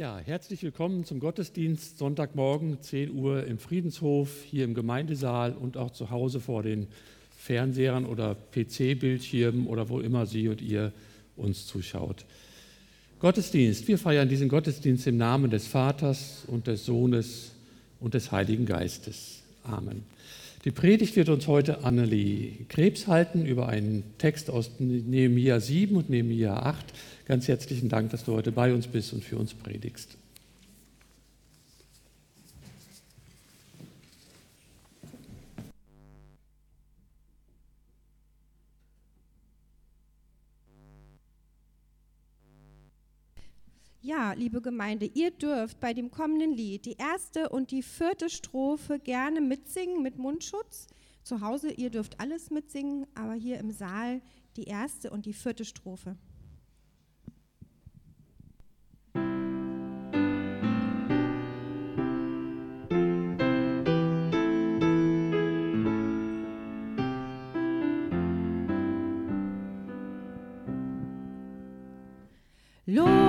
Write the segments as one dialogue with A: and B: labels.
A: Ja, herzlich willkommen zum Gottesdienst Sonntagmorgen 10 Uhr im Friedenshof, hier im Gemeindesaal und auch zu Hause vor den Fernsehern oder PC-Bildschirmen oder wo immer Sie und ihr uns zuschaut. Gottesdienst, wir feiern diesen Gottesdienst im Namen des Vaters und des Sohnes und des Heiligen Geistes. Amen. Die Predigt wird uns heute Annelie Krebs halten über einen Text aus Nehemiah 7 und Nehemiah 8 Ganz herzlichen Dank, dass du heute bei uns bist und für uns predigst.
B: Ja, liebe Gemeinde, ihr dürft bei dem kommenden Lied die erste und die vierte Strophe gerne mitsingen mit Mundschutz. Zu Hause, ihr dürft alles mitsingen, aber hier im Saal die erste und die vierte Strophe. Lord.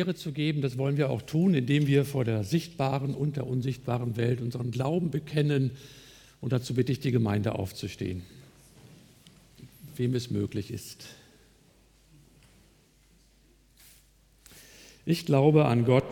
A: Und ihm die Ehre zu geben, das wollen wir auch tun, indem wir vor der sichtbaren und der unsichtbaren Welt unseren Glauben bekennen. Und dazu bitte ich die Gemeinde aufzustehen, wem es möglich ist. Ich glaube an Gott.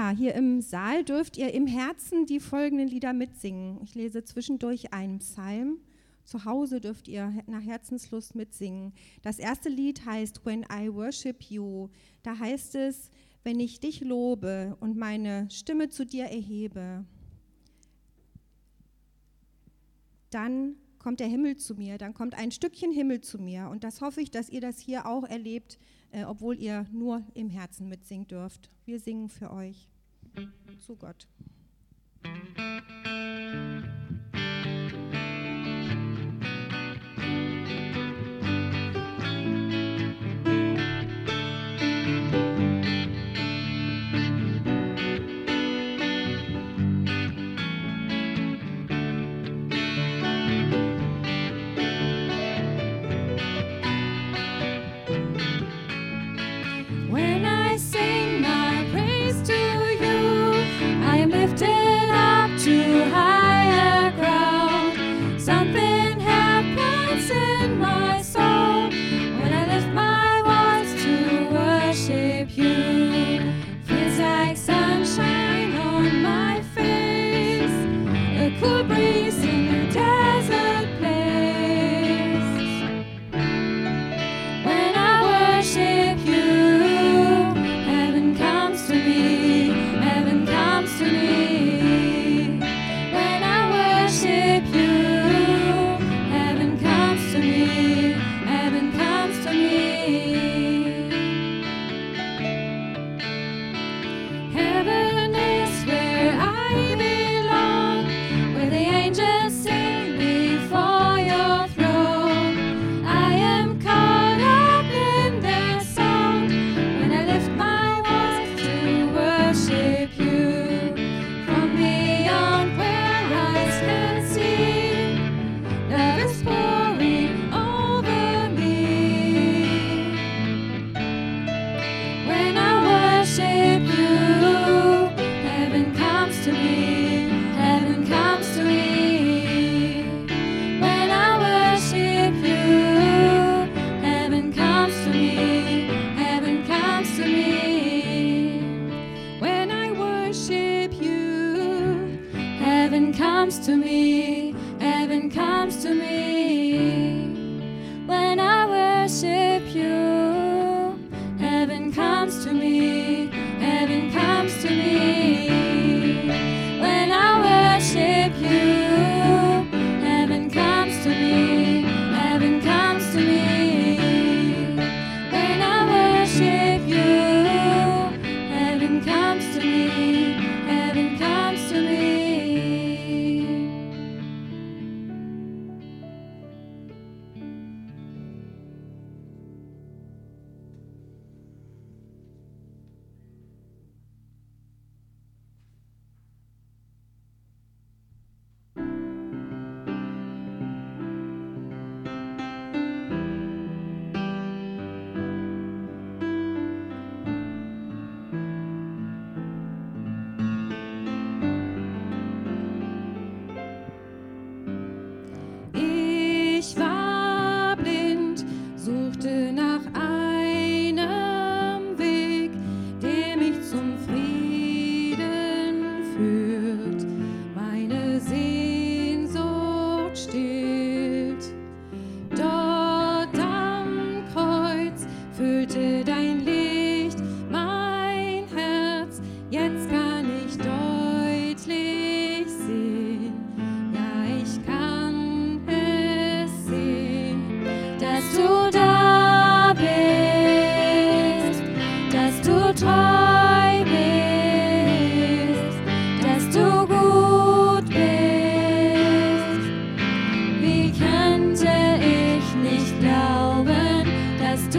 B: Ja, hier im Saal dürft ihr im Herzen die folgenden Lieder mitsingen. Ich lese zwischendurch einen Psalm Zu Hause dürft ihr nach Herzenslust mitsingen. Das erste Lied heißt When I Worship You. Da heißt es, wenn ich dich lobe und meine Stimme zu dir erhebe, dann kommt der Himmel zu mir, dann kommt ein Stückchen Himmel zu mir. Und das hoffe ich, dass ihr das hier auch erlebt, äh, obwohl ihr nur im Herzen mitsingen dürft. Wir singen für euch zu Gott.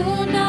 C: Gnade neu,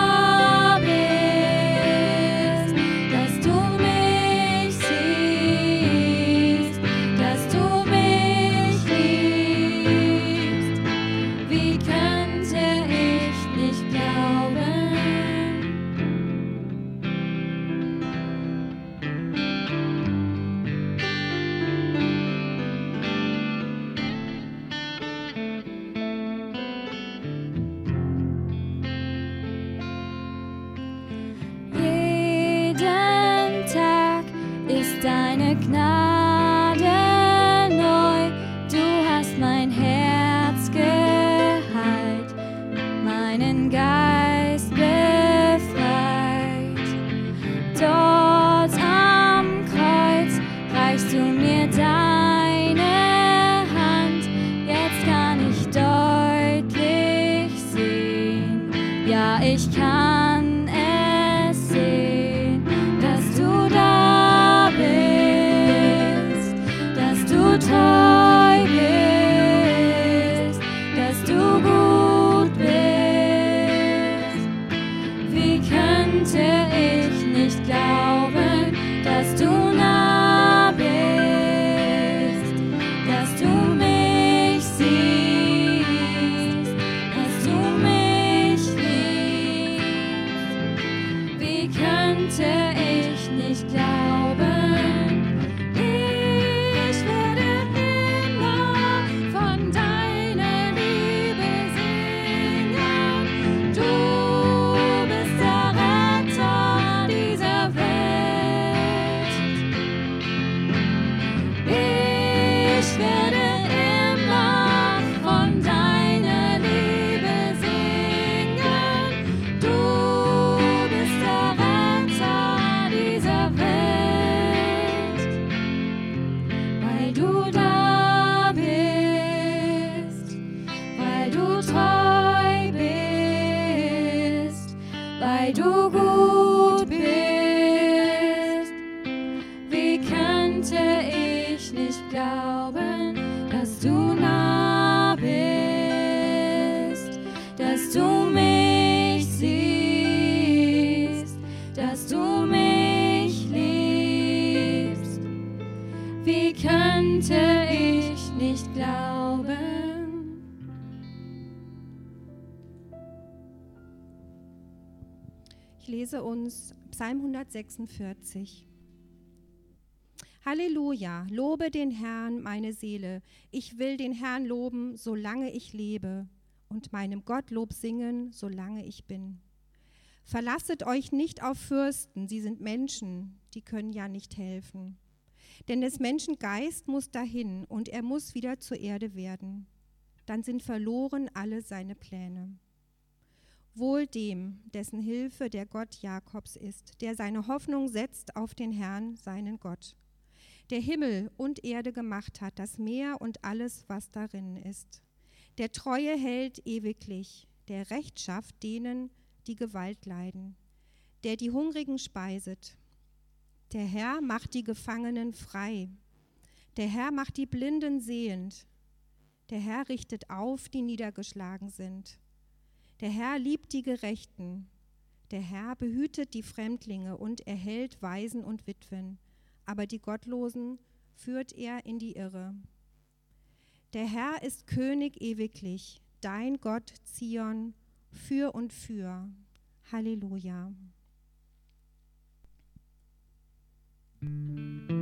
D: Psalm 146. Halleluja, lobe den Herrn, meine Seele. Ich will den Herrn loben, solange ich lebe, und meinem Gott Lob singen, solange ich bin. Verlasset euch nicht auf Fürsten, sie sind Menschen, die können ja nicht helfen. Denn des Menschen Geist muss dahin und er muss wieder zur Erde werden. Dann sind verloren alle seine Pläne. Wohl dem, dessen Hilfe der Gott Jakobs ist, der seine Hoffnung setzt auf den Herrn, seinen Gott, der Himmel und Erde gemacht hat, das Meer und alles, was darin ist. Der Treue hält ewiglich, der Recht schafft denen, die Gewalt leiden, der die Hungrigen speiset. Der Herr macht die Gefangenen frei. Der Herr macht die Blinden sehend. Der Herr richtet auf, die niedergeschlagen sind. Der Herr liebt die Gerechten. Der Herr behütet die Fremdlinge und erhält Waisen und Witwen, aber die Gottlosen führt er in die Irre. Der Herr ist König ewiglich, dein Gott Zion, für und für. Halleluja.
B: Deine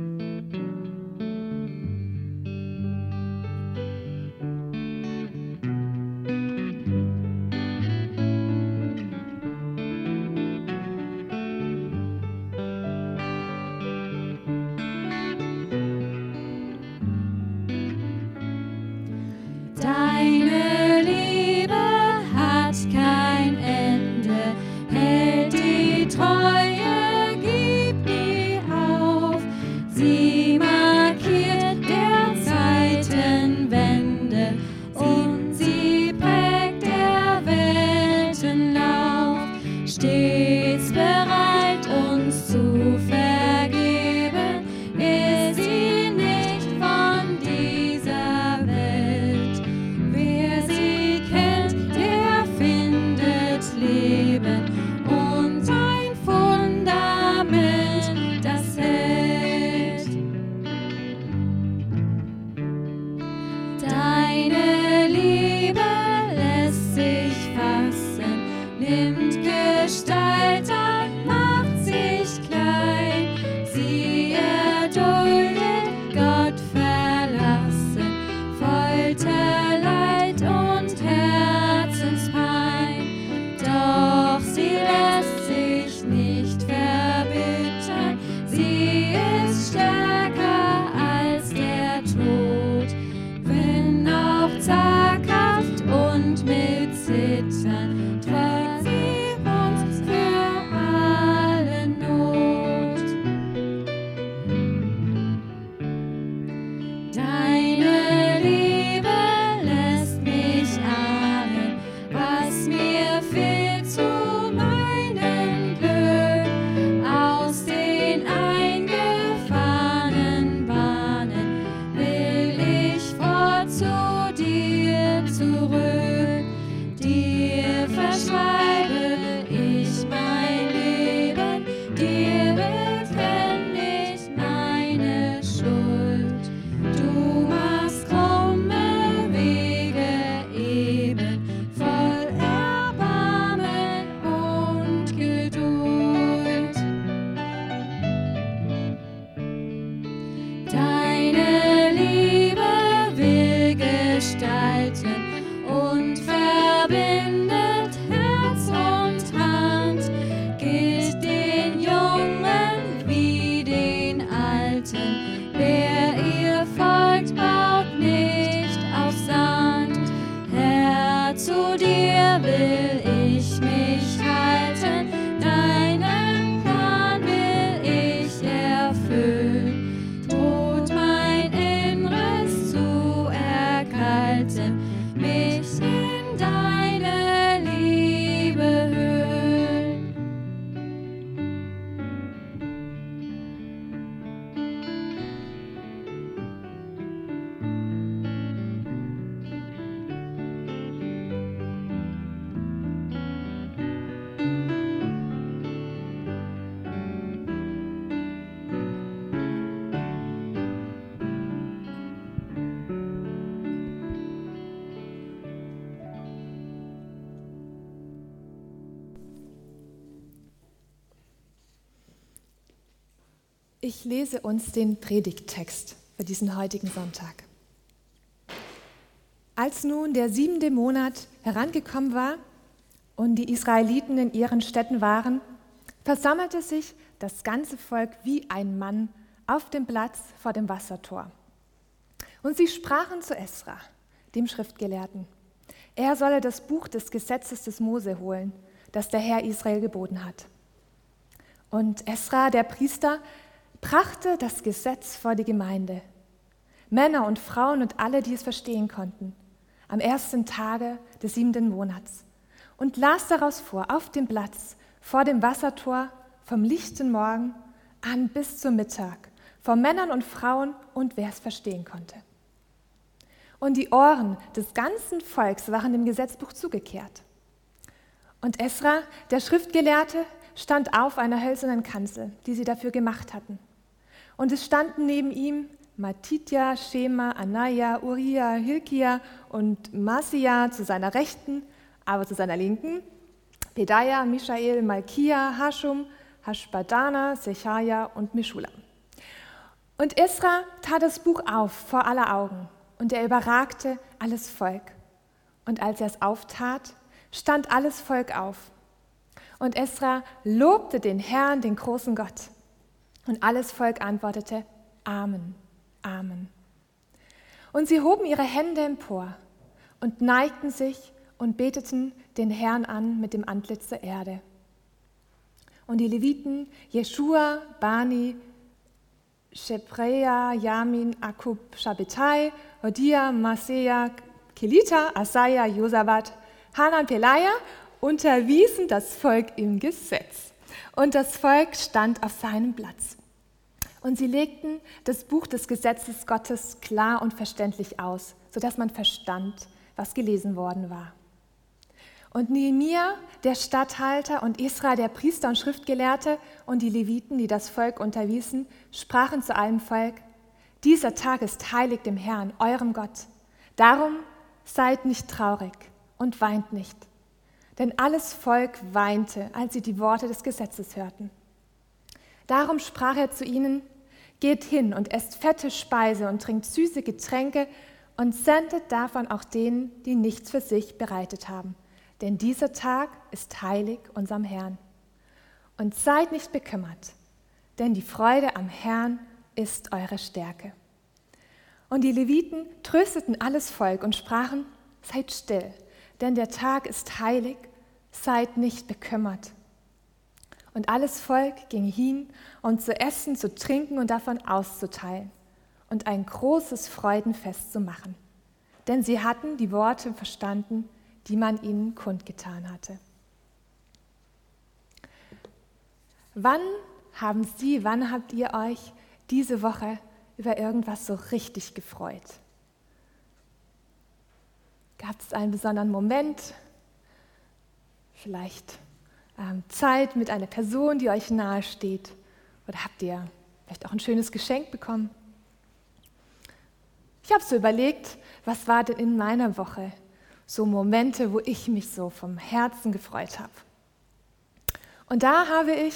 E: Ich lese uns den Predigttext für diesen heutigen Sonntag. Als nun der siebente Monat herangekommen war und die Israeliten in ihren Städten waren, versammelte sich das ganze Volk wie ein Mann auf dem Platz vor dem Wassertor. Und sie sprachen zu Esra, dem Schriftgelehrten. Er solle das Buch des Gesetzes des Mose holen, das der Herr Israel geboten hat. Und Esra, der Priester, brachte das Gesetz vor die Gemeinde. Männer und Frauen und alle, die es verstehen konnten, am ersten Tage des siebenten Monats und las daraus vor auf dem Platz vor dem Wassertor vom lichten Morgen an bis zum Mittag, vor Männern und Frauen und wer es verstehen konnte. Und die Ohren des ganzen Volks waren dem Gesetzbuch zugekehrt. Und Esra, der Schriftgelehrte, stand auf einer hölzernen Kanzel, die sie dafür gemacht hatten. Und es standen neben ihm Matitja, Shema, Anaya, Uriah, Hilkia und Masia zu seiner Rechten, aber zu seiner Linken Pedaya, Mishael, Malkia, Hashum, Hashbadana, Sechaja und Mishulam. Und Esra tat das Buch auf vor aller Augen und er überragte alles Volk. Und als er es auftat, stand alles Volk auf. Und Esra lobte den Herrn, den großen Gott. Und alles Volk antwortete, Amen, Amen. Und sie hoben ihre Hände empor und neigten sich und beteten den Herrn an mit dem Antlitz zur Erde. Und die Leviten, Jeschua, Bani, Sheprea, Yamin, Akub, Shabbatai, Hodia, Masea, Kelita, Asaya, Josabat, Hanan, Pelaja unterwiesen das Volk im Gesetz und das Volk stand auf seinem Platz. Und sie legten das Buch des Gesetzes Gottes klar und verständlich aus, sodass man verstand, was gelesen worden war. Und Nehemia, der Statthalter, und Israel, der Priester und Schriftgelehrte, und die Leviten, die das Volk unterwiesen, sprachen zu allem Volk, dieser Tag ist heilig dem Herrn, eurem Gott. Darum seid nicht traurig und weint nicht. Denn alles Volk weinte, als sie die Worte des Gesetzes hörten. Darum sprach er zu ihnen, Geht hin und esst fette Speise und trinkt süße Getränke und sendet davon auch denen, die nichts für sich bereitet haben. Denn dieser Tag ist heilig unserem Herrn. Und seid nicht bekümmert, denn die Freude am Herrn ist eure Stärke. Und die Leviten trösteten alles Volk und sprachen, Seid still, denn der Tag ist heilig, seid nicht bekümmert. Und alles Volk ging hin, um zu essen, zu trinken und davon auszuteilen und ein großes Freudenfest zu machen. Denn sie hatten die Worte verstanden, die man ihnen kundgetan hatte. Wann haben Sie, wann habt ihr euch diese Woche über irgendwas so richtig gefreut? Gab es einen besonderen Moment? Vielleicht ähm, Zeit mit einer Person, die euch nahe steht? Oder habt ihr vielleicht auch ein schönes Geschenk bekommen? Ich habe so überlegt, was war denn in meiner Woche so Momente, wo ich mich so vom Herzen gefreut habe. Und da habe ich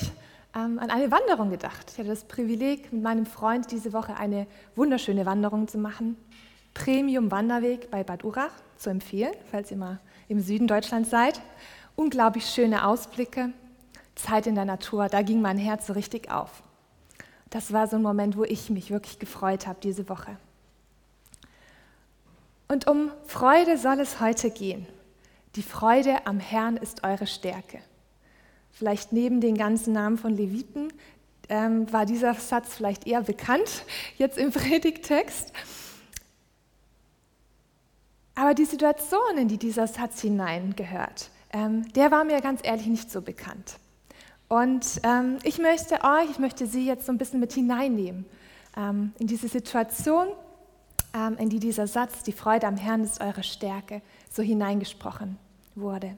E: ähm, an eine Wanderung gedacht. Ich hatte das Privileg, mit meinem Freund diese Woche eine wunderschöne Wanderung zu machen. Premium Wanderweg bei Bad Urach zu empfehlen, falls ihr mal im Süden Deutschlands seid. Unglaublich schöne Ausblicke, Zeit in der Natur, da ging mein Herz so richtig auf. Das war so ein Moment, wo ich mich wirklich gefreut habe diese Woche. Und um Freude soll es heute gehen. Die Freude am Herrn ist eure Stärke. Vielleicht neben den ganzen Namen von Leviten ähm, war dieser Satz vielleicht eher bekannt, jetzt im Predigtext. Aber die Situation, in die dieser Satz hineingehört, ähm, der war mir ganz ehrlich nicht so bekannt. Und ähm, ich möchte euch, ich möchte Sie jetzt so ein bisschen mit hineinnehmen ähm, in diese Situation, ähm, in die dieser Satz, die Freude am Herrn ist eure Stärke, so hineingesprochen wurde.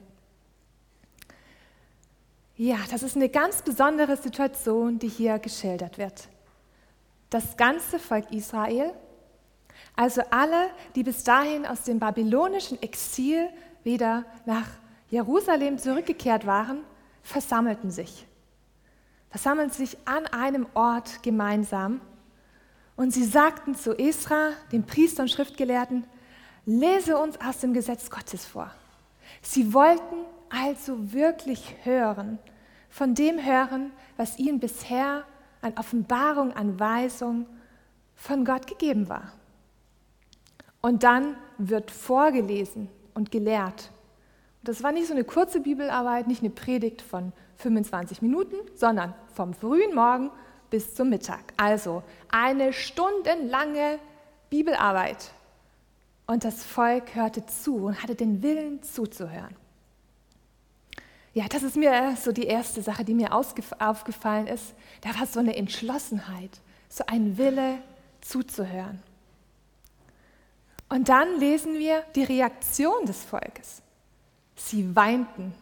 E: Ja, das ist eine ganz besondere Situation, die hier geschildert wird. Das ganze Volk Israel also alle, die bis dahin aus dem babylonischen Exil wieder nach Jerusalem zurückgekehrt waren, versammelten sich. versammelten sich an einem Ort gemeinsam und sie sagten zu Esra, dem Priester und Schriftgelehrten, lese uns aus dem Gesetz Gottes vor. Sie wollten also wirklich hören, von dem hören, was ihnen bisher an Offenbarung, an Weisung von Gott gegeben war. Und dann wird vorgelesen und gelehrt. Das war nicht so eine kurze Bibelarbeit, nicht eine Predigt von 25 Minuten, sondern vom frühen Morgen bis zum Mittag. Also eine stundenlange Bibelarbeit. Und das Volk hörte zu und hatte den Willen zuzuhören. Ja, das ist mir so die erste Sache, die mir aufgefallen ist. Da war so eine Entschlossenheit, so ein Wille zuzuhören. Und dann lesen wir die Reaktion des Volkes. Sie weinten.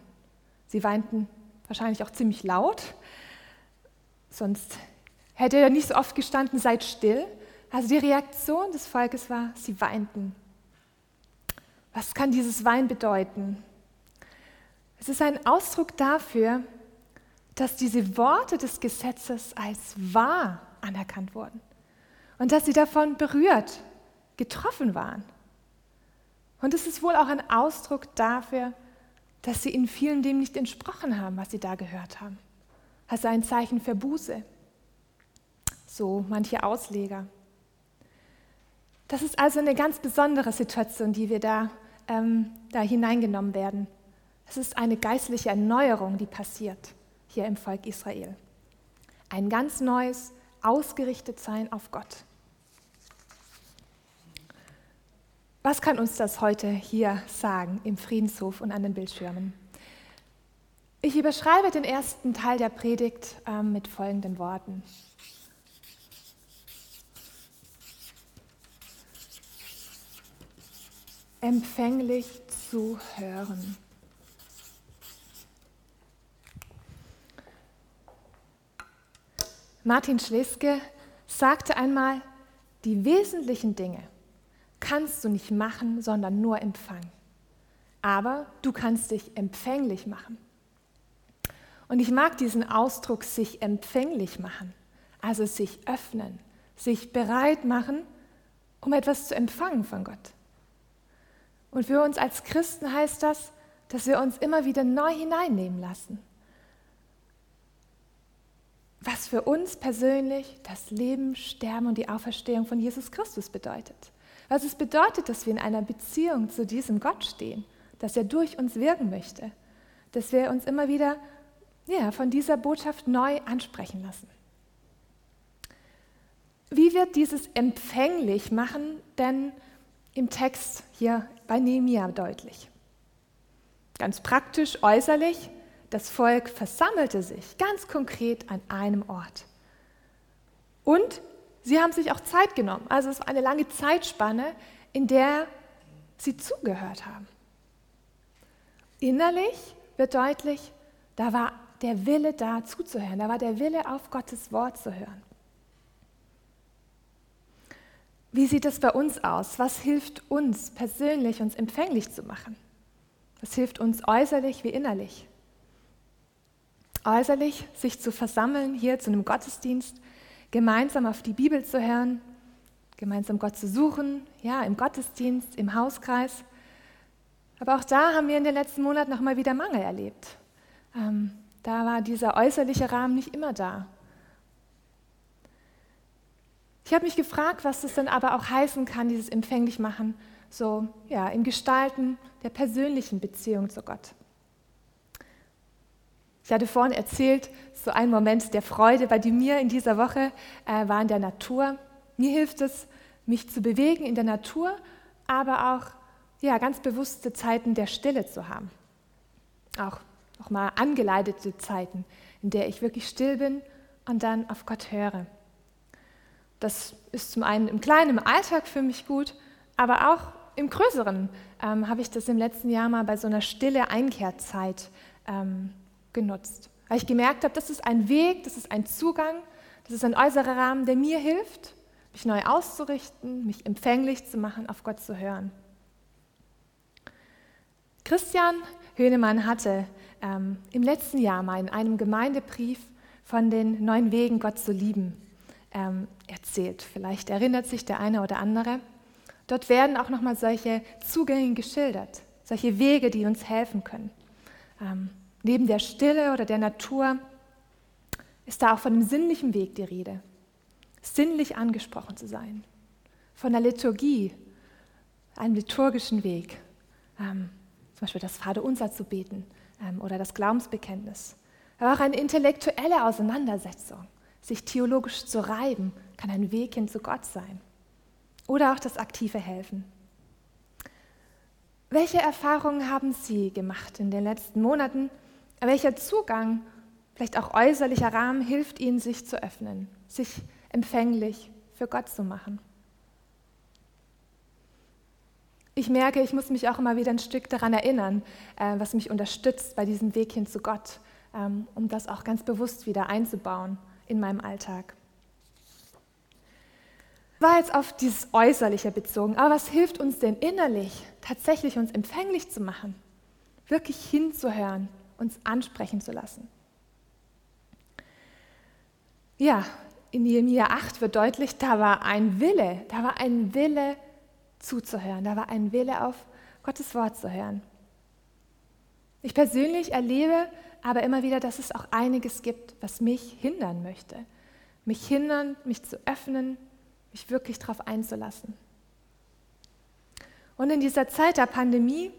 E: Sie weinten wahrscheinlich auch ziemlich laut, sonst hätte er nicht so oft gestanden, seid still. Also die Reaktion des Volkes war, sie weinten. Was kann dieses Wein bedeuten? Es ist ein Ausdruck dafür, dass diese Worte des Gesetzes als wahr anerkannt wurden und dass sie davon berührt, getroffen waren. Und es ist wohl auch ein Ausdruck dafür, dass sie in vielen dem nicht entsprochen haben, was sie da gehört haben. Also ein Zeichen für Buße. So manche Ausleger. Das ist also eine ganz besondere Situation, die wir da, ähm, da hineingenommen werden. Es ist eine geistliche Erneuerung, die passiert hier im Volk Israel. Ein ganz neues Ausgerichtetsein auf Gott. Was kann uns das heute hier sagen im Friedenshof und an den Bildschirmen? Ich überschreibe den ersten Teil der Predigt äh, mit folgenden Worten. Empfänglich zu hören. Martin Schleske sagte einmal, die wesentlichen Dinge kannst du nicht machen, sondern nur empfangen. Aber du kannst dich empfänglich machen. Und ich mag diesen Ausdruck, sich empfänglich machen, also sich öffnen, sich bereit machen, um etwas zu empfangen von Gott. Und für uns als Christen heißt das, dass wir uns immer wieder neu hineinnehmen lassen. Was für uns persönlich das Leben, Sterben und die Auferstehung von Jesus Christus bedeutet. Was es bedeutet, dass wir in einer Beziehung zu diesem Gott stehen, dass er durch uns wirken möchte, dass wir uns immer wieder ja, von dieser Botschaft neu ansprechen lassen. Wie wird dieses empfänglich machen denn im Text hier bei Nehemia deutlich? Ganz praktisch, äußerlich, das Volk versammelte sich ganz konkret an einem Ort. Und Sie haben sich auch Zeit genommen. Also es war eine lange Zeitspanne, in der sie zugehört haben. Innerlich wird deutlich, da war der Wille da zuzuhören, da war der Wille auf Gottes Wort zu hören. Wie sieht es bei uns aus? Was hilft uns persönlich, uns empfänglich zu machen? Was hilft uns äußerlich wie innerlich? Äußerlich, sich zu versammeln hier zu einem Gottesdienst, gemeinsam auf die Bibel zu hören, gemeinsam Gott zu suchen, ja, im Gottesdienst, im Hauskreis. Aber auch da haben wir in den letzten Monaten noch mal wieder Mangel erlebt. Ähm, da war dieser äußerliche Rahmen nicht immer da. Ich habe mich gefragt, was das dann aber auch heißen kann, dieses empfänglich machen, so ja, im Gestalten der persönlichen Beziehung zu Gott. Ich hatte vorhin erzählt, so ein Moment der Freude bei mir in dieser Woche äh, war in der Natur. Mir hilft es, mich zu bewegen in der Natur, aber auch ja, ganz bewusste Zeiten der Stille zu haben. Auch nochmal angeleitete Zeiten, in der ich wirklich still bin und dann auf Gott höre. Das ist zum einen im kleinen im Alltag für mich gut, aber auch im größeren ähm, habe ich das im letzten Jahr mal bei so einer stille Einkehrzeit ähm, genutzt. Weil ich gemerkt habe, das ist ein Weg, das ist ein Zugang, das ist ein äußerer Rahmen, der mir hilft, mich neu auszurichten, mich empfänglich zu machen, auf Gott zu hören. Christian Hönemann hatte ähm, im letzten Jahr mal in einem Gemeindebrief von den neun Wegen, Gott zu lieben, ähm, erzählt. Vielleicht erinnert sich der eine oder andere. Dort werden auch nochmal solche Zugänge geschildert, solche Wege, die uns helfen können. Ähm, neben der Stille oder der Natur ist da auch von dem sinnlichen Weg die Rede. Sinnlich angesprochen zu sein. Von der Liturgie, einem liturgischen Weg. Ähm, zum Beispiel das Vaterunser zu beten ähm, oder das Glaubensbekenntnis. Aber auch eine intellektuelle Auseinandersetzung, sich theologisch zu reiben, kann ein Weg hin zu Gott sein. Oder auch das aktive Helfen. Welche Erfahrungen haben Sie gemacht in den letzten Monaten? Welcher Zugang, vielleicht auch äußerlicher Rahmen, hilft Ihnen, sich zu öffnen, sich empfänglich für Gott zu machen? Ich merke, ich muss mich auch immer wieder ein Stück daran erinnern, äh, was mich unterstützt bei diesem Weg hin zu Gott, ähm, um das auch ganz bewusst wieder einzubauen in meinem Alltag. War jetzt auf dieses Äußerliche bezogen, aber was hilft uns denn innerlich, tatsächlich uns empfänglich zu machen, wirklich hinzuhören, uns ansprechen zu lassen? Ja, in Jeremia 8 wird deutlich, da war ein Wille, da war ein Wille zuzuhören, da war ein Wille auf Gottes Wort zu hören. Ich persönlich erlebe aber immer wieder, dass es auch einiges gibt, was mich hindern möchte. Mich hindern, mich zu öffnen, mich wirklich darauf einzulassen. Und in dieser Zeit der Pandemie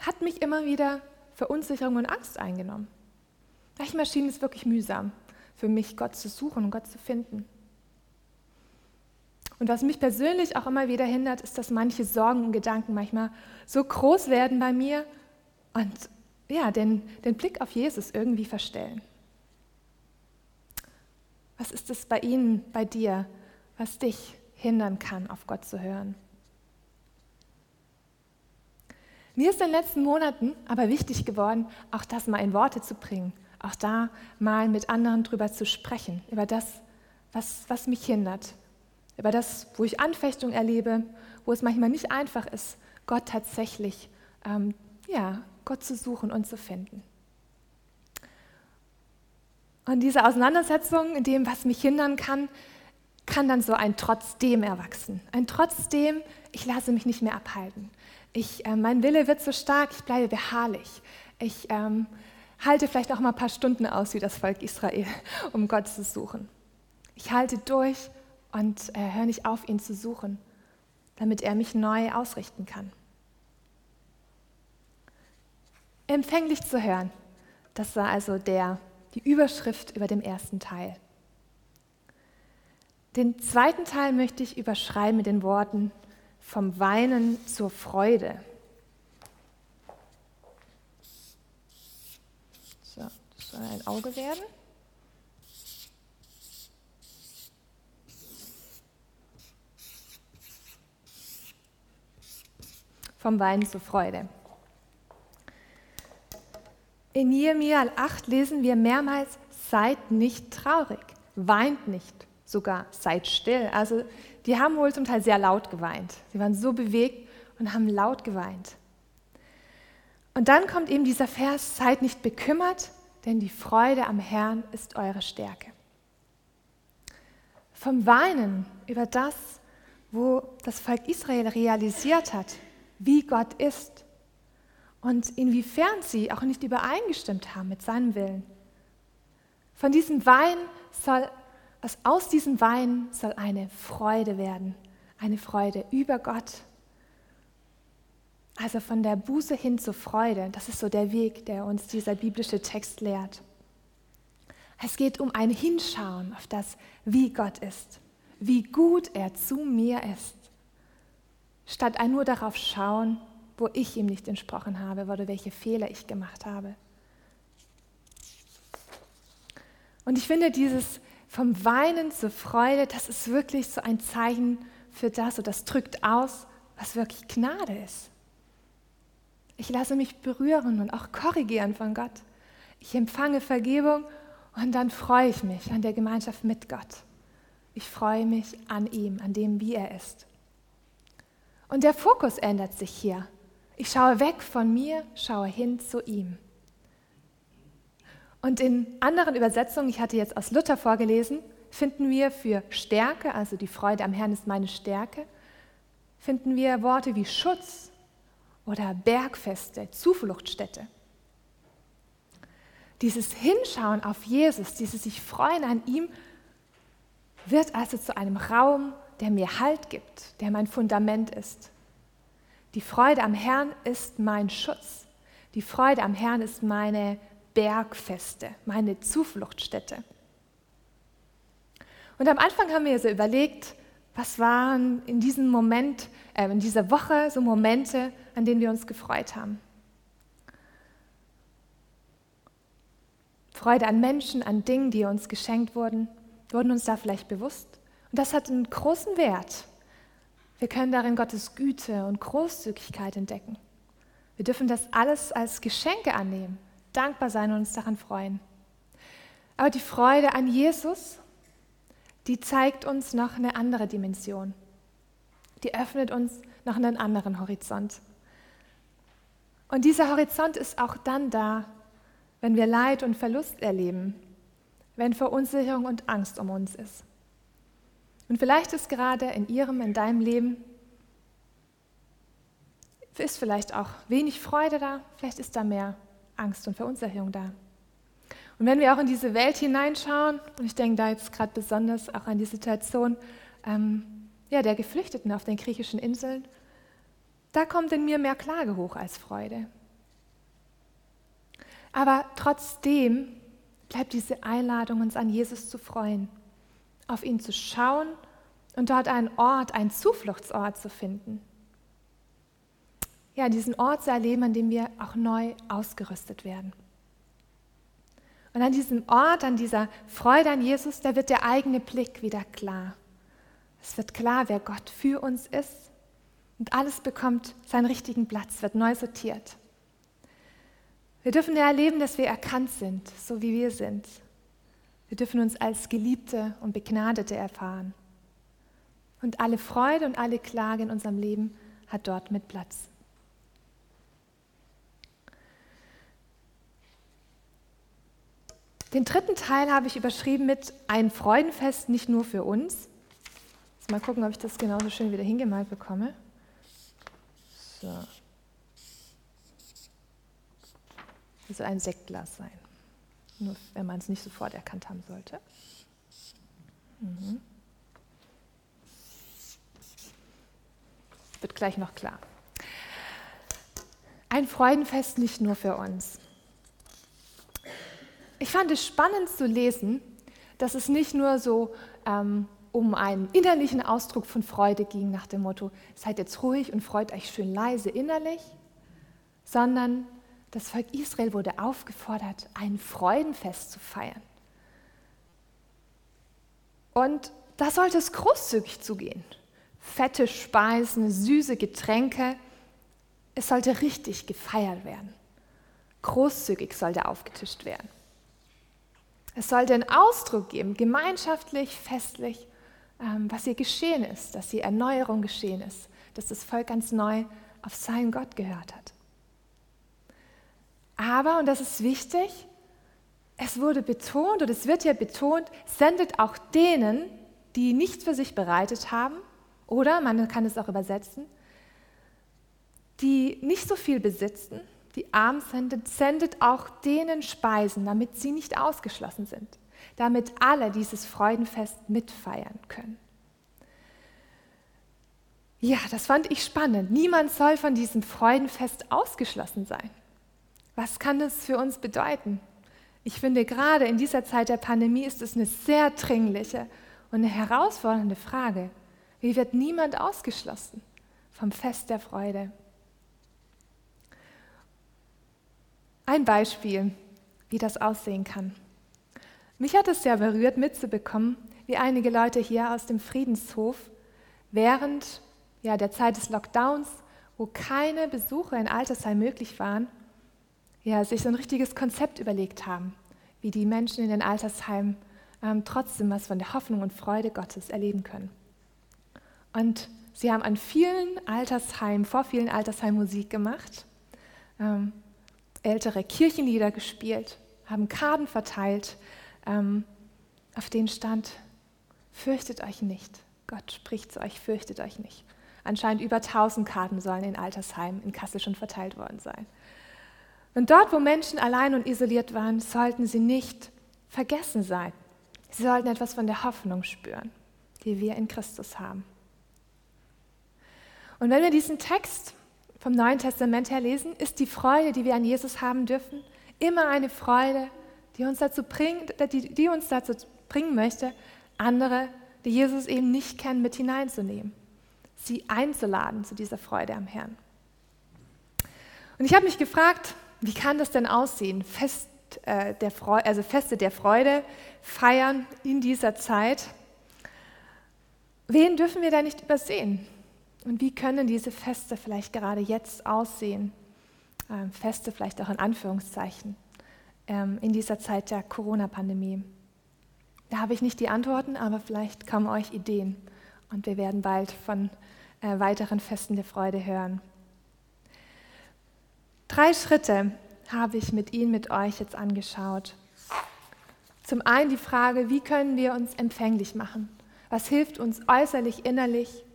E: hat mich immer wieder Verunsicherung und Angst eingenommen. Manchmal schien es wirklich mühsam für mich, Gott zu suchen und Gott zu finden. Und was mich persönlich auch immer wieder hindert, ist, dass manche Sorgen und Gedanken manchmal so groß werden bei mir und ja, den, den Blick auf Jesus irgendwie verstellen. Was ist es bei Ihnen, bei dir, was dich hindern kann, auf Gott zu hören? Mir ist in den letzten Monaten aber wichtig geworden, auch das mal in Worte zu bringen, auch da mal mit anderen drüber zu sprechen, über das, was, was mich hindert, über das, wo ich Anfechtung erlebe, wo es manchmal nicht einfach ist, Gott tatsächlich, ähm, ja, Gott zu suchen und zu finden. Und diese Auseinandersetzung in dem, was mich hindern kann, kann dann so ein Trotzdem erwachsen. Ein Trotzdem, ich lasse mich nicht mehr abhalten. Ich, äh, mein Wille wird so stark, ich bleibe beharrlich. Ich ähm, halte vielleicht auch mal ein paar Stunden aus wie das Volk Israel, um Gott zu suchen. Ich halte durch und äh, höre nicht auf, ihn zu suchen, damit er mich neu ausrichten kann. Empfänglich zu hören, das war also der, die Überschrift über dem ersten Teil. Den zweiten Teil möchte ich überschreiben mit den Worten vom Weinen zur Freude. So, das soll ein Auge werden. vom Weinen zur Freude. In Jeremia 8 lesen wir mehrmals, seid nicht traurig, weint nicht, sogar seid still. Also die haben wohl zum Teil sehr laut geweint. Sie waren so bewegt und haben laut geweint. Und dann kommt eben dieser Vers, seid nicht bekümmert, denn die Freude am Herrn ist eure Stärke. Vom Weinen über das, wo das Volk Israel realisiert hat, wie Gott ist und inwiefern sie auch nicht übereingestimmt haben mit seinem Willen. Von diesem Wein soll, aus diesem Wein soll eine Freude werden, eine Freude über Gott. Also von der Buße hin zur Freude, das ist so der Weg, der uns dieser biblische Text lehrt. Es geht um ein Hinschauen auf das, wie Gott ist, wie gut er zu mir ist statt ein nur darauf schauen, wo ich ihm nicht entsprochen habe oder welche Fehler ich gemacht habe. Und ich finde dieses vom Weinen zur Freude, das ist wirklich so ein Zeichen für das, und das drückt aus, was wirklich Gnade ist. Ich lasse mich berühren und auch korrigieren von Gott. Ich empfange Vergebung und dann freue ich mich an der Gemeinschaft mit Gott. Ich freue mich an ihm, an dem, wie er ist. Und der Fokus ändert sich hier. Ich schaue weg von mir, schaue hin zu ihm. Und in anderen Übersetzungen, ich hatte jetzt aus Luther vorgelesen, finden wir für Stärke, also die Freude am Herrn ist meine Stärke, finden wir Worte wie Schutz oder Bergfeste, Zufluchtsstätte. Dieses Hinschauen auf Jesus, dieses sich freuen an ihm, wird also zu einem Raum, der mir Halt gibt, der mein Fundament ist. Die Freude am Herrn ist mein Schutz. Die Freude am Herrn ist meine Bergfeste, meine Zufluchtsstätte. Und am Anfang haben wir so überlegt, was waren in diesem Moment, äh, in dieser Woche so Momente, an denen wir uns gefreut haben. Freude an Menschen, an Dingen, die uns geschenkt wurden, wurden uns da vielleicht bewusst. Und das hat einen großen Wert. Wir können darin Gottes Güte und Großzügigkeit entdecken. Wir dürfen das alles als Geschenke annehmen, dankbar sein und uns daran freuen. Aber die Freude an Jesus, die zeigt uns noch eine andere Dimension. Die öffnet uns noch einen anderen Horizont. Und dieser Horizont ist auch dann da, wenn wir Leid und Verlust erleben, wenn Verunsicherung und Angst um uns ist. Und vielleicht ist gerade in ihrem, in deinem Leben, ist vielleicht auch wenig Freude da, vielleicht ist da mehr Angst und Verunsicherung da. Und wenn wir auch in diese Welt hineinschauen, und ich denke da jetzt gerade besonders auch an die Situation ähm, ja, der Geflüchteten auf den griechischen Inseln, da kommt in mir mehr Klage hoch als Freude. Aber trotzdem bleibt diese Einladung, uns an Jesus zu freuen, auf ihn zu schauen und dort einen Ort, einen Zufluchtsort zu finden. Ja, diesen Ort zu erleben, an dem wir auch neu ausgerüstet werden. Und an diesem Ort, an dieser Freude an Jesus, da wird der eigene Blick wieder klar. Es wird klar, wer Gott für uns ist. Und alles bekommt seinen richtigen Platz, wird neu sortiert. Wir dürfen erleben, dass wir erkannt sind, so wie wir sind. Wir dürfen uns als Geliebte und Begnadete erfahren. Und alle Freude und alle Klage in unserem Leben hat dort mit Platz. Den dritten Teil habe ich überschrieben mit ein Freudenfest nicht nur für uns. Jetzt mal gucken, ob ich das genauso schön wieder hingemalt bekomme. So. Das soll ein Sektglas sein. Nur wenn man es nicht sofort erkannt haben sollte. Mhm. Wird gleich noch klar. Ein Freudenfest nicht nur für uns. Ich fand es spannend zu lesen, dass es nicht nur so ähm, um einen innerlichen Ausdruck von Freude ging, nach dem Motto, seid jetzt ruhig und freut euch schön leise innerlich, sondern das Volk Israel wurde aufgefordert, ein Freudenfest zu feiern. Und da sollte es großzügig zugehen. Fette Speisen, süße Getränke. Es sollte richtig gefeiert werden. Großzügig sollte aufgetischt werden. Es sollte einen Ausdruck geben, gemeinschaftlich, festlich, ähm, was hier geschehen ist, dass hier Erneuerung geschehen ist, dass das Volk ganz neu auf seinen Gott gehört hat. Aber, und das ist wichtig, es wurde betont, und es wird hier betont, sendet auch denen, die nichts für sich bereitet haben, oder man kann es auch übersetzen, die nicht so viel besitzen, die arm sind, sendet auch denen Speisen, damit sie nicht ausgeschlossen sind, damit alle dieses Freudenfest mitfeiern können. Ja, das fand ich spannend. Niemand soll von diesem Freudenfest ausgeschlossen sein. Was kann das für uns bedeuten? Ich finde, gerade in dieser Zeit der Pandemie ist es eine sehr dringliche und eine herausfordernde Frage. Wie wird niemand ausgeschlossen vom Fest der Freude? Ein Beispiel, wie das aussehen kann. Mich hat es sehr berührt, mitzubekommen, wie einige Leute hier aus dem Friedenshof während ja, der Zeit des Lockdowns, wo keine Besuche in Altersheim möglich waren, ja, sich so ein richtiges Konzept überlegt haben, wie die Menschen in den Altersheimen ähm, trotzdem was von der Hoffnung und Freude Gottes erleben können. Und sie haben an vielen Altersheimen, vor vielen Altersheimen Musik gemacht, ähm, ältere Kirchenlieder gespielt, haben Karten verteilt, ähm, auf denen stand, fürchtet euch nicht. Gott spricht zu euch, fürchtet euch nicht. Anscheinend über 1000 Karten sollen in Altersheimen in Kassel schon verteilt worden sein. Und dort, wo Menschen allein und isoliert waren, sollten sie nicht vergessen sein. Sie sollten etwas von der Hoffnung spüren, die wir in Christus haben. Und wenn wir diesen Text vom Neuen Testament her lesen, ist die Freude, die wir an Jesus haben dürfen, immer eine Freude, die uns dazu bringt, die, die uns dazu bringen möchte, andere, die Jesus eben nicht kennen, mit hineinzunehmen, sie einzuladen zu dieser Freude am Herrn. Und ich habe mich gefragt, wie kann das denn aussehen? Fest, äh, der Freude, also Feste der Freude feiern in dieser Zeit. Wen dürfen wir da nicht übersehen? Und wie können diese Feste vielleicht gerade jetzt aussehen? Ähm, Feste vielleicht auch in Anführungszeichen ähm, in dieser Zeit der Corona-Pandemie. Da habe ich nicht die Antworten, aber vielleicht kommen euch Ideen und wir werden bald von äh, weiteren Festen der Freude hören. Drei Schritte habe ich mit Ihnen, mit euch jetzt angeschaut. Zum einen die Frage, wie können wir uns empfänglich machen? Was hilft uns äußerlich, innerlich,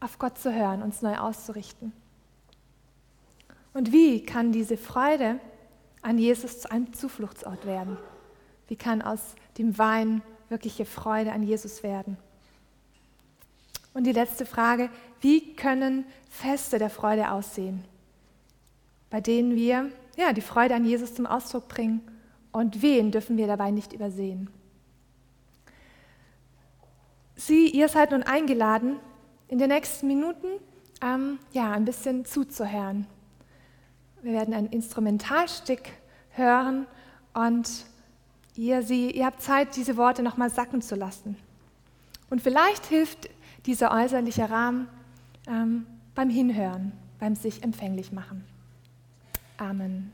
E: auf Gott zu hören, uns neu auszurichten? Und wie kann diese Freude an Jesus zu einem Zufluchtsort werden? Wie kann aus dem Wein wirkliche Freude an Jesus werden? Und die letzte Frage, wie können Feste der Freude aussehen, bei denen wir ja, die Freude an Jesus zum Ausdruck bringen und wen dürfen wir dabei nicht übersehen? Sie, ihr seid nun eingeladen, in den nächsten Minuten ähm, ja, ein bisschen zuzuhören. Wir werden ein Instrumentalstück hören und ihr, sie, ihr habt Zeit, diese Worte nochmal sacken zu lassen. Und vielleicht hilft dieser äußerliche Rahmen ähm, beim Hinhören, beim sich empfänglich machen. Amen.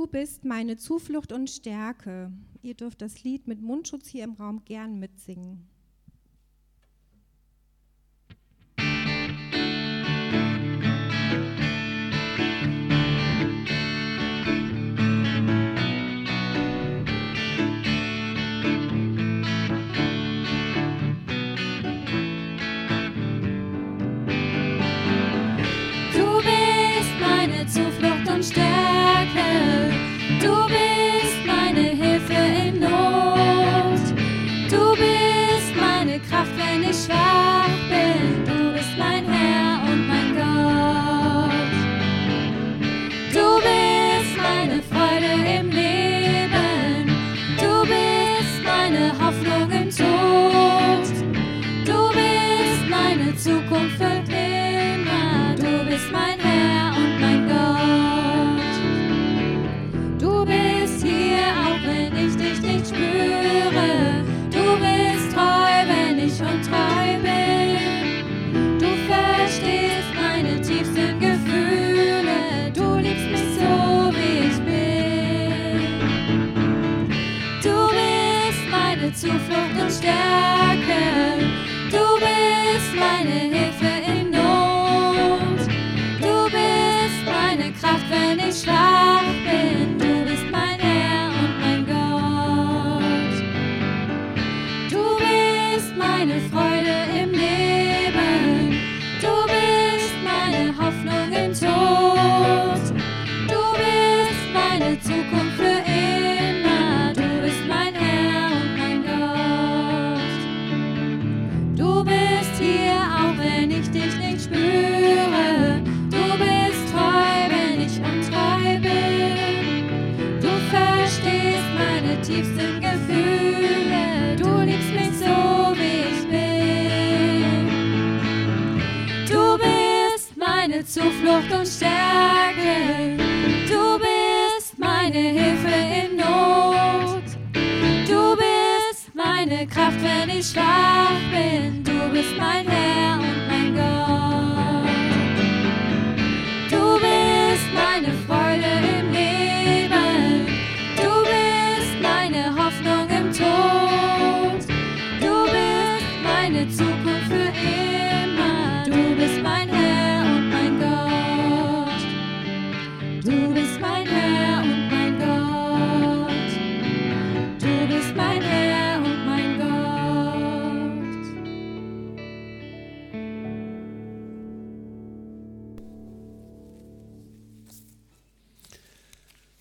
B: Du bist meine Zuflucht und Stärke. Ihr dürft das Lied mit Mundschutz hier im Raum gern mitsingen.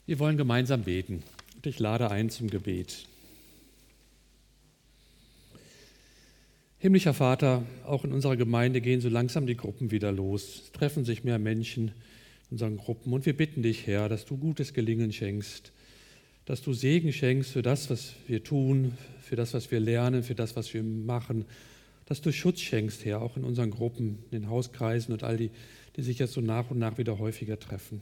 A: Wir wollen gemeinsam beten und ich lade ein zum Gebet. Himmlischer Vater, auch in unserer Gemeinde gehen so langsam die Gruppen wieder los. Es treffen sich mehr Menschen in unseren Gruppen und wir bitten dich, Herr, dass du gutes Gelingen schenkst, dass du Segen schenkst für das, was wir tun, für das, was wir lernen, für das, was wir machen, dass du Schutz schenkst, Herr, auch in unseren Gruppen, in den Hauskreisen und all die, die sich jetzt so nach und nach wieder häufiger treffen.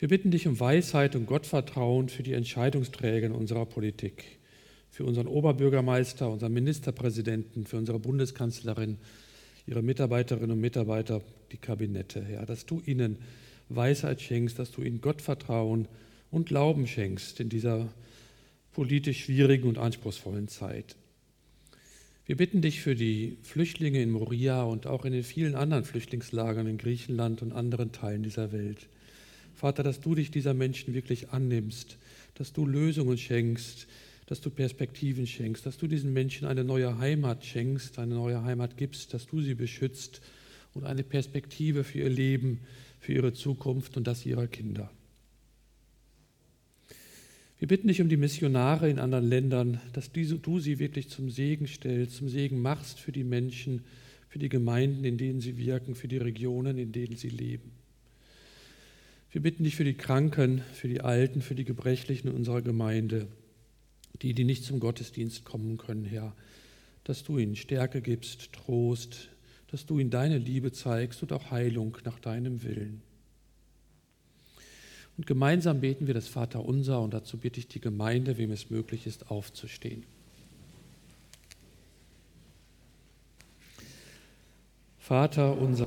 A: Wir bitten dich um Weisheit und Gottvertrauen für die Entscheidungsträger in unserer Politik, für unseren Oberbürgermeister, unseren Ministerpräsidenten, für unsere Bundeskanzlerin, ihre Mitarbeiterinnen und Mitarbeiter, die Kabinette, Herr, dass du ihnen Weisheit schenkst, dass du ihnen Gottvertrauen und Glauben schenkst in dieser politisch schwierigen und anspruchsvollen Zeit. Wir bitten dich für die Flüchtlinge in Moria und auch in den vielen anderen Flüchtlingslagern in Griechenland und anderen Teilen dieser Welt. Vater, dass du dich dieser Menschen wirklich annimmst, dass du Lösungen schenkst, dass du Perspektiven schenkst, dass du diesen Menschen eine neue Heimat schenkst, eine neue Heimat gibst, dass du sie beschützt und eine Perspektive für ihr Leben, für ihre Zukunft und das ihrer Kinder. Wir bitten dich um die Missionare in anderen Ländern, dass du sie wirklich zum Segen stellst, zum Segen machst für die Menschen, für die Gemeinden, in denen sie wirken, für die Regionen, in denen sie leben. Wir bitten dich für die Kranken, für die Alten, für die Gebrechlichen unserer Gemeinde, die, die nicht zum Gottesdienst kommen können, Herr, dass du ihnen Stärke gibst, Trost, dass du ihnen deine Liebe zeigst und auch Heilung nach deinem Willen. Und gemeinsam beten wir das Vaterunser und dazu bitte ich die Gemeinde, wem es möglich ist, aufzustehen. Vater unser.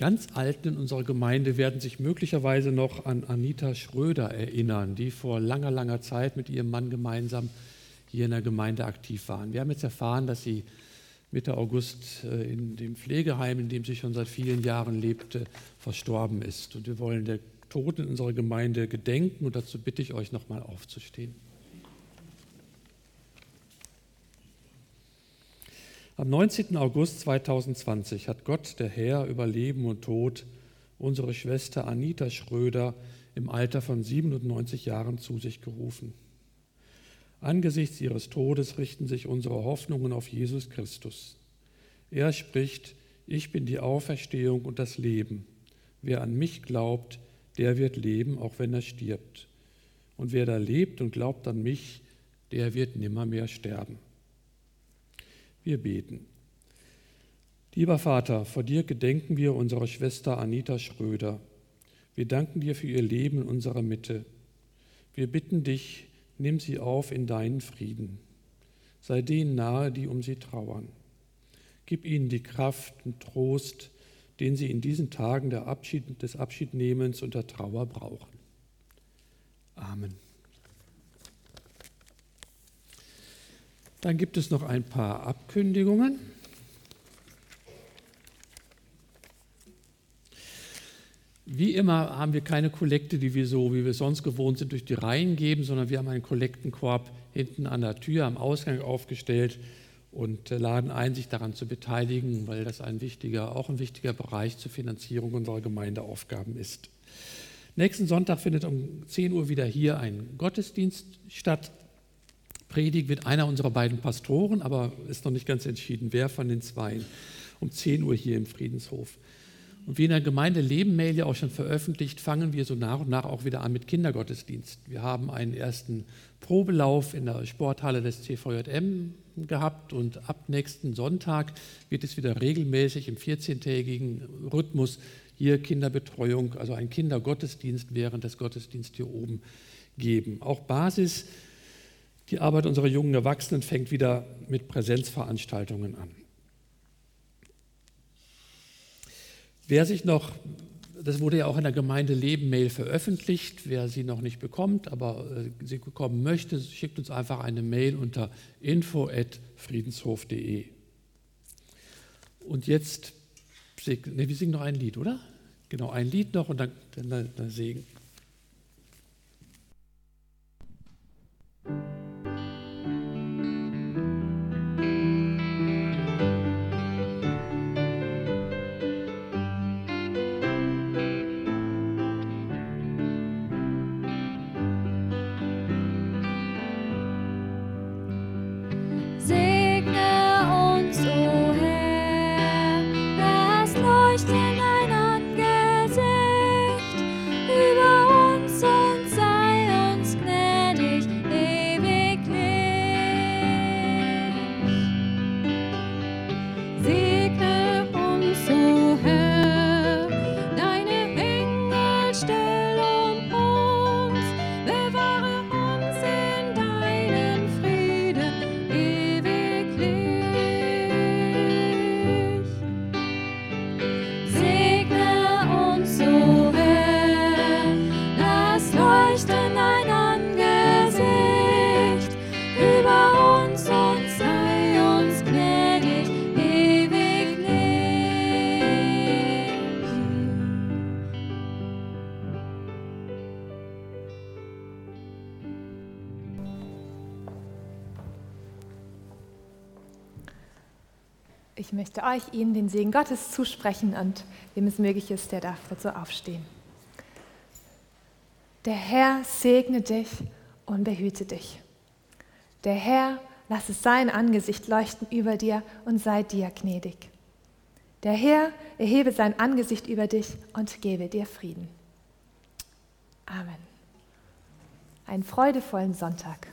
A: Ganz Alten in unserer Gemeinde werden sich möglicherweise noch an Anita Schröder erinnern, die vor langer, langer Zeit mit ihrem Mann gemeinsam hier in der Gemeinde aktiv waren. Wir haben jetzt erfahren, dass sie Mitte August äh, in dem Pflegeheim, in dem sie schon seit vielen Jahren lebte, verstorben ist. Und wir wollen der Toten in unserer Gemeinde gedenken und dazu bitte ich euch nochmal aufzustehen. Am 19. August 2020 hat Gott, der Herr über Leben und Tod, unsere Schwester Anita Schröder im Alter von 97 Jahren zu sich gerufen. Angesichts ihres Todes richten sich unsere Hoffnungen auf Jesus Christus. Er spricht, ich bin die Auferstehung und das Leben. Wer an mich glaubt, der wird leben, auch wenn er stirbt. Und wer da lebt und glaubt an mich, der wird nimmermehr sterben. Wir beten. Lieber Vater, vor dir gedenken wir unserer Schwester Anita Schröder. Wir danken dir für ihr Leben in unserer Mitte. Wir bitten dich, nimm sie auf in deinen Frieden. Sei denen nahe, die um sie trauern. Gib ihnen die Kraft und Trost, den sie in diesen Tagen Abschied, des Abschiednehmens und der Trauer brauchen. Amen. Dann gibt es noch ein paar Abkündigungen. Wie immer haben wir keine Kollekte, die wir so, wie wir sonst gewohnt sind, durch die Reihen geben, sondern wir haben einen Kollektenkorb hinten an der Tür am Ausgang aufgestellt und äh, laden ein, sich daran zu beteiligen, weil das ein wichtiger, auch ein wichtiger Bereich zur Finanzierung unserer Gemeindeaufgaben ist. Nächsten Sonntag findet um 10 Uhr wieder hier ein Gottesdienst statt. Predigt wird einer unserer beiden Pastoren, aber ist noch nicht ganz entschieden, wer von den zwei. Um 10 Uhr hier im Friedenshof. Und wie in der Gemeinde Leben Mail ja auch schon veröffentlicht, fangen wir so nach und nach auch wieder an mit Kindergottesdienst. Wir haben einen ersten Probelauf in der Sporthalle des CVJM gehabt und ab nächsten Sonntag wird es wieder regelmäßig im 14-tägigen Rhythmus hier Kinderbetreuung, also ein Kindergottesdienst während des Gottesdienstes hier oben geben. Auch Basis, die Arbeit unserer jungen Erwachsenen fängt wieder mit Präsenzveranstaltungen an. Wer sich noch, das wurde ja auch in der Gemeinde Leben Mail veröffentlicht, wer sie noch nicht bekommt, aber äh, sie bekommen möchte, schickt uns einfach eine Mail unter info@friedenshof.de. Und jetzt, ne, wir singen noch ein Lied, oder? Genau, ein Lied noch und dann, dann, dann Segen.
E: Ich möchte euch Ihnen den Segen Gottes zusprechen und wem es möglich ist, der darf dazu aufstehen. Der Herr segne dich und behüte dich. Der Herr lasse sein Angesicht leuchten über dir und sei dir gnädig. Der Herr erhebe sein Angesicht über dich und gebe dir Frieden. Amen. Einen freudevollen Sonntag.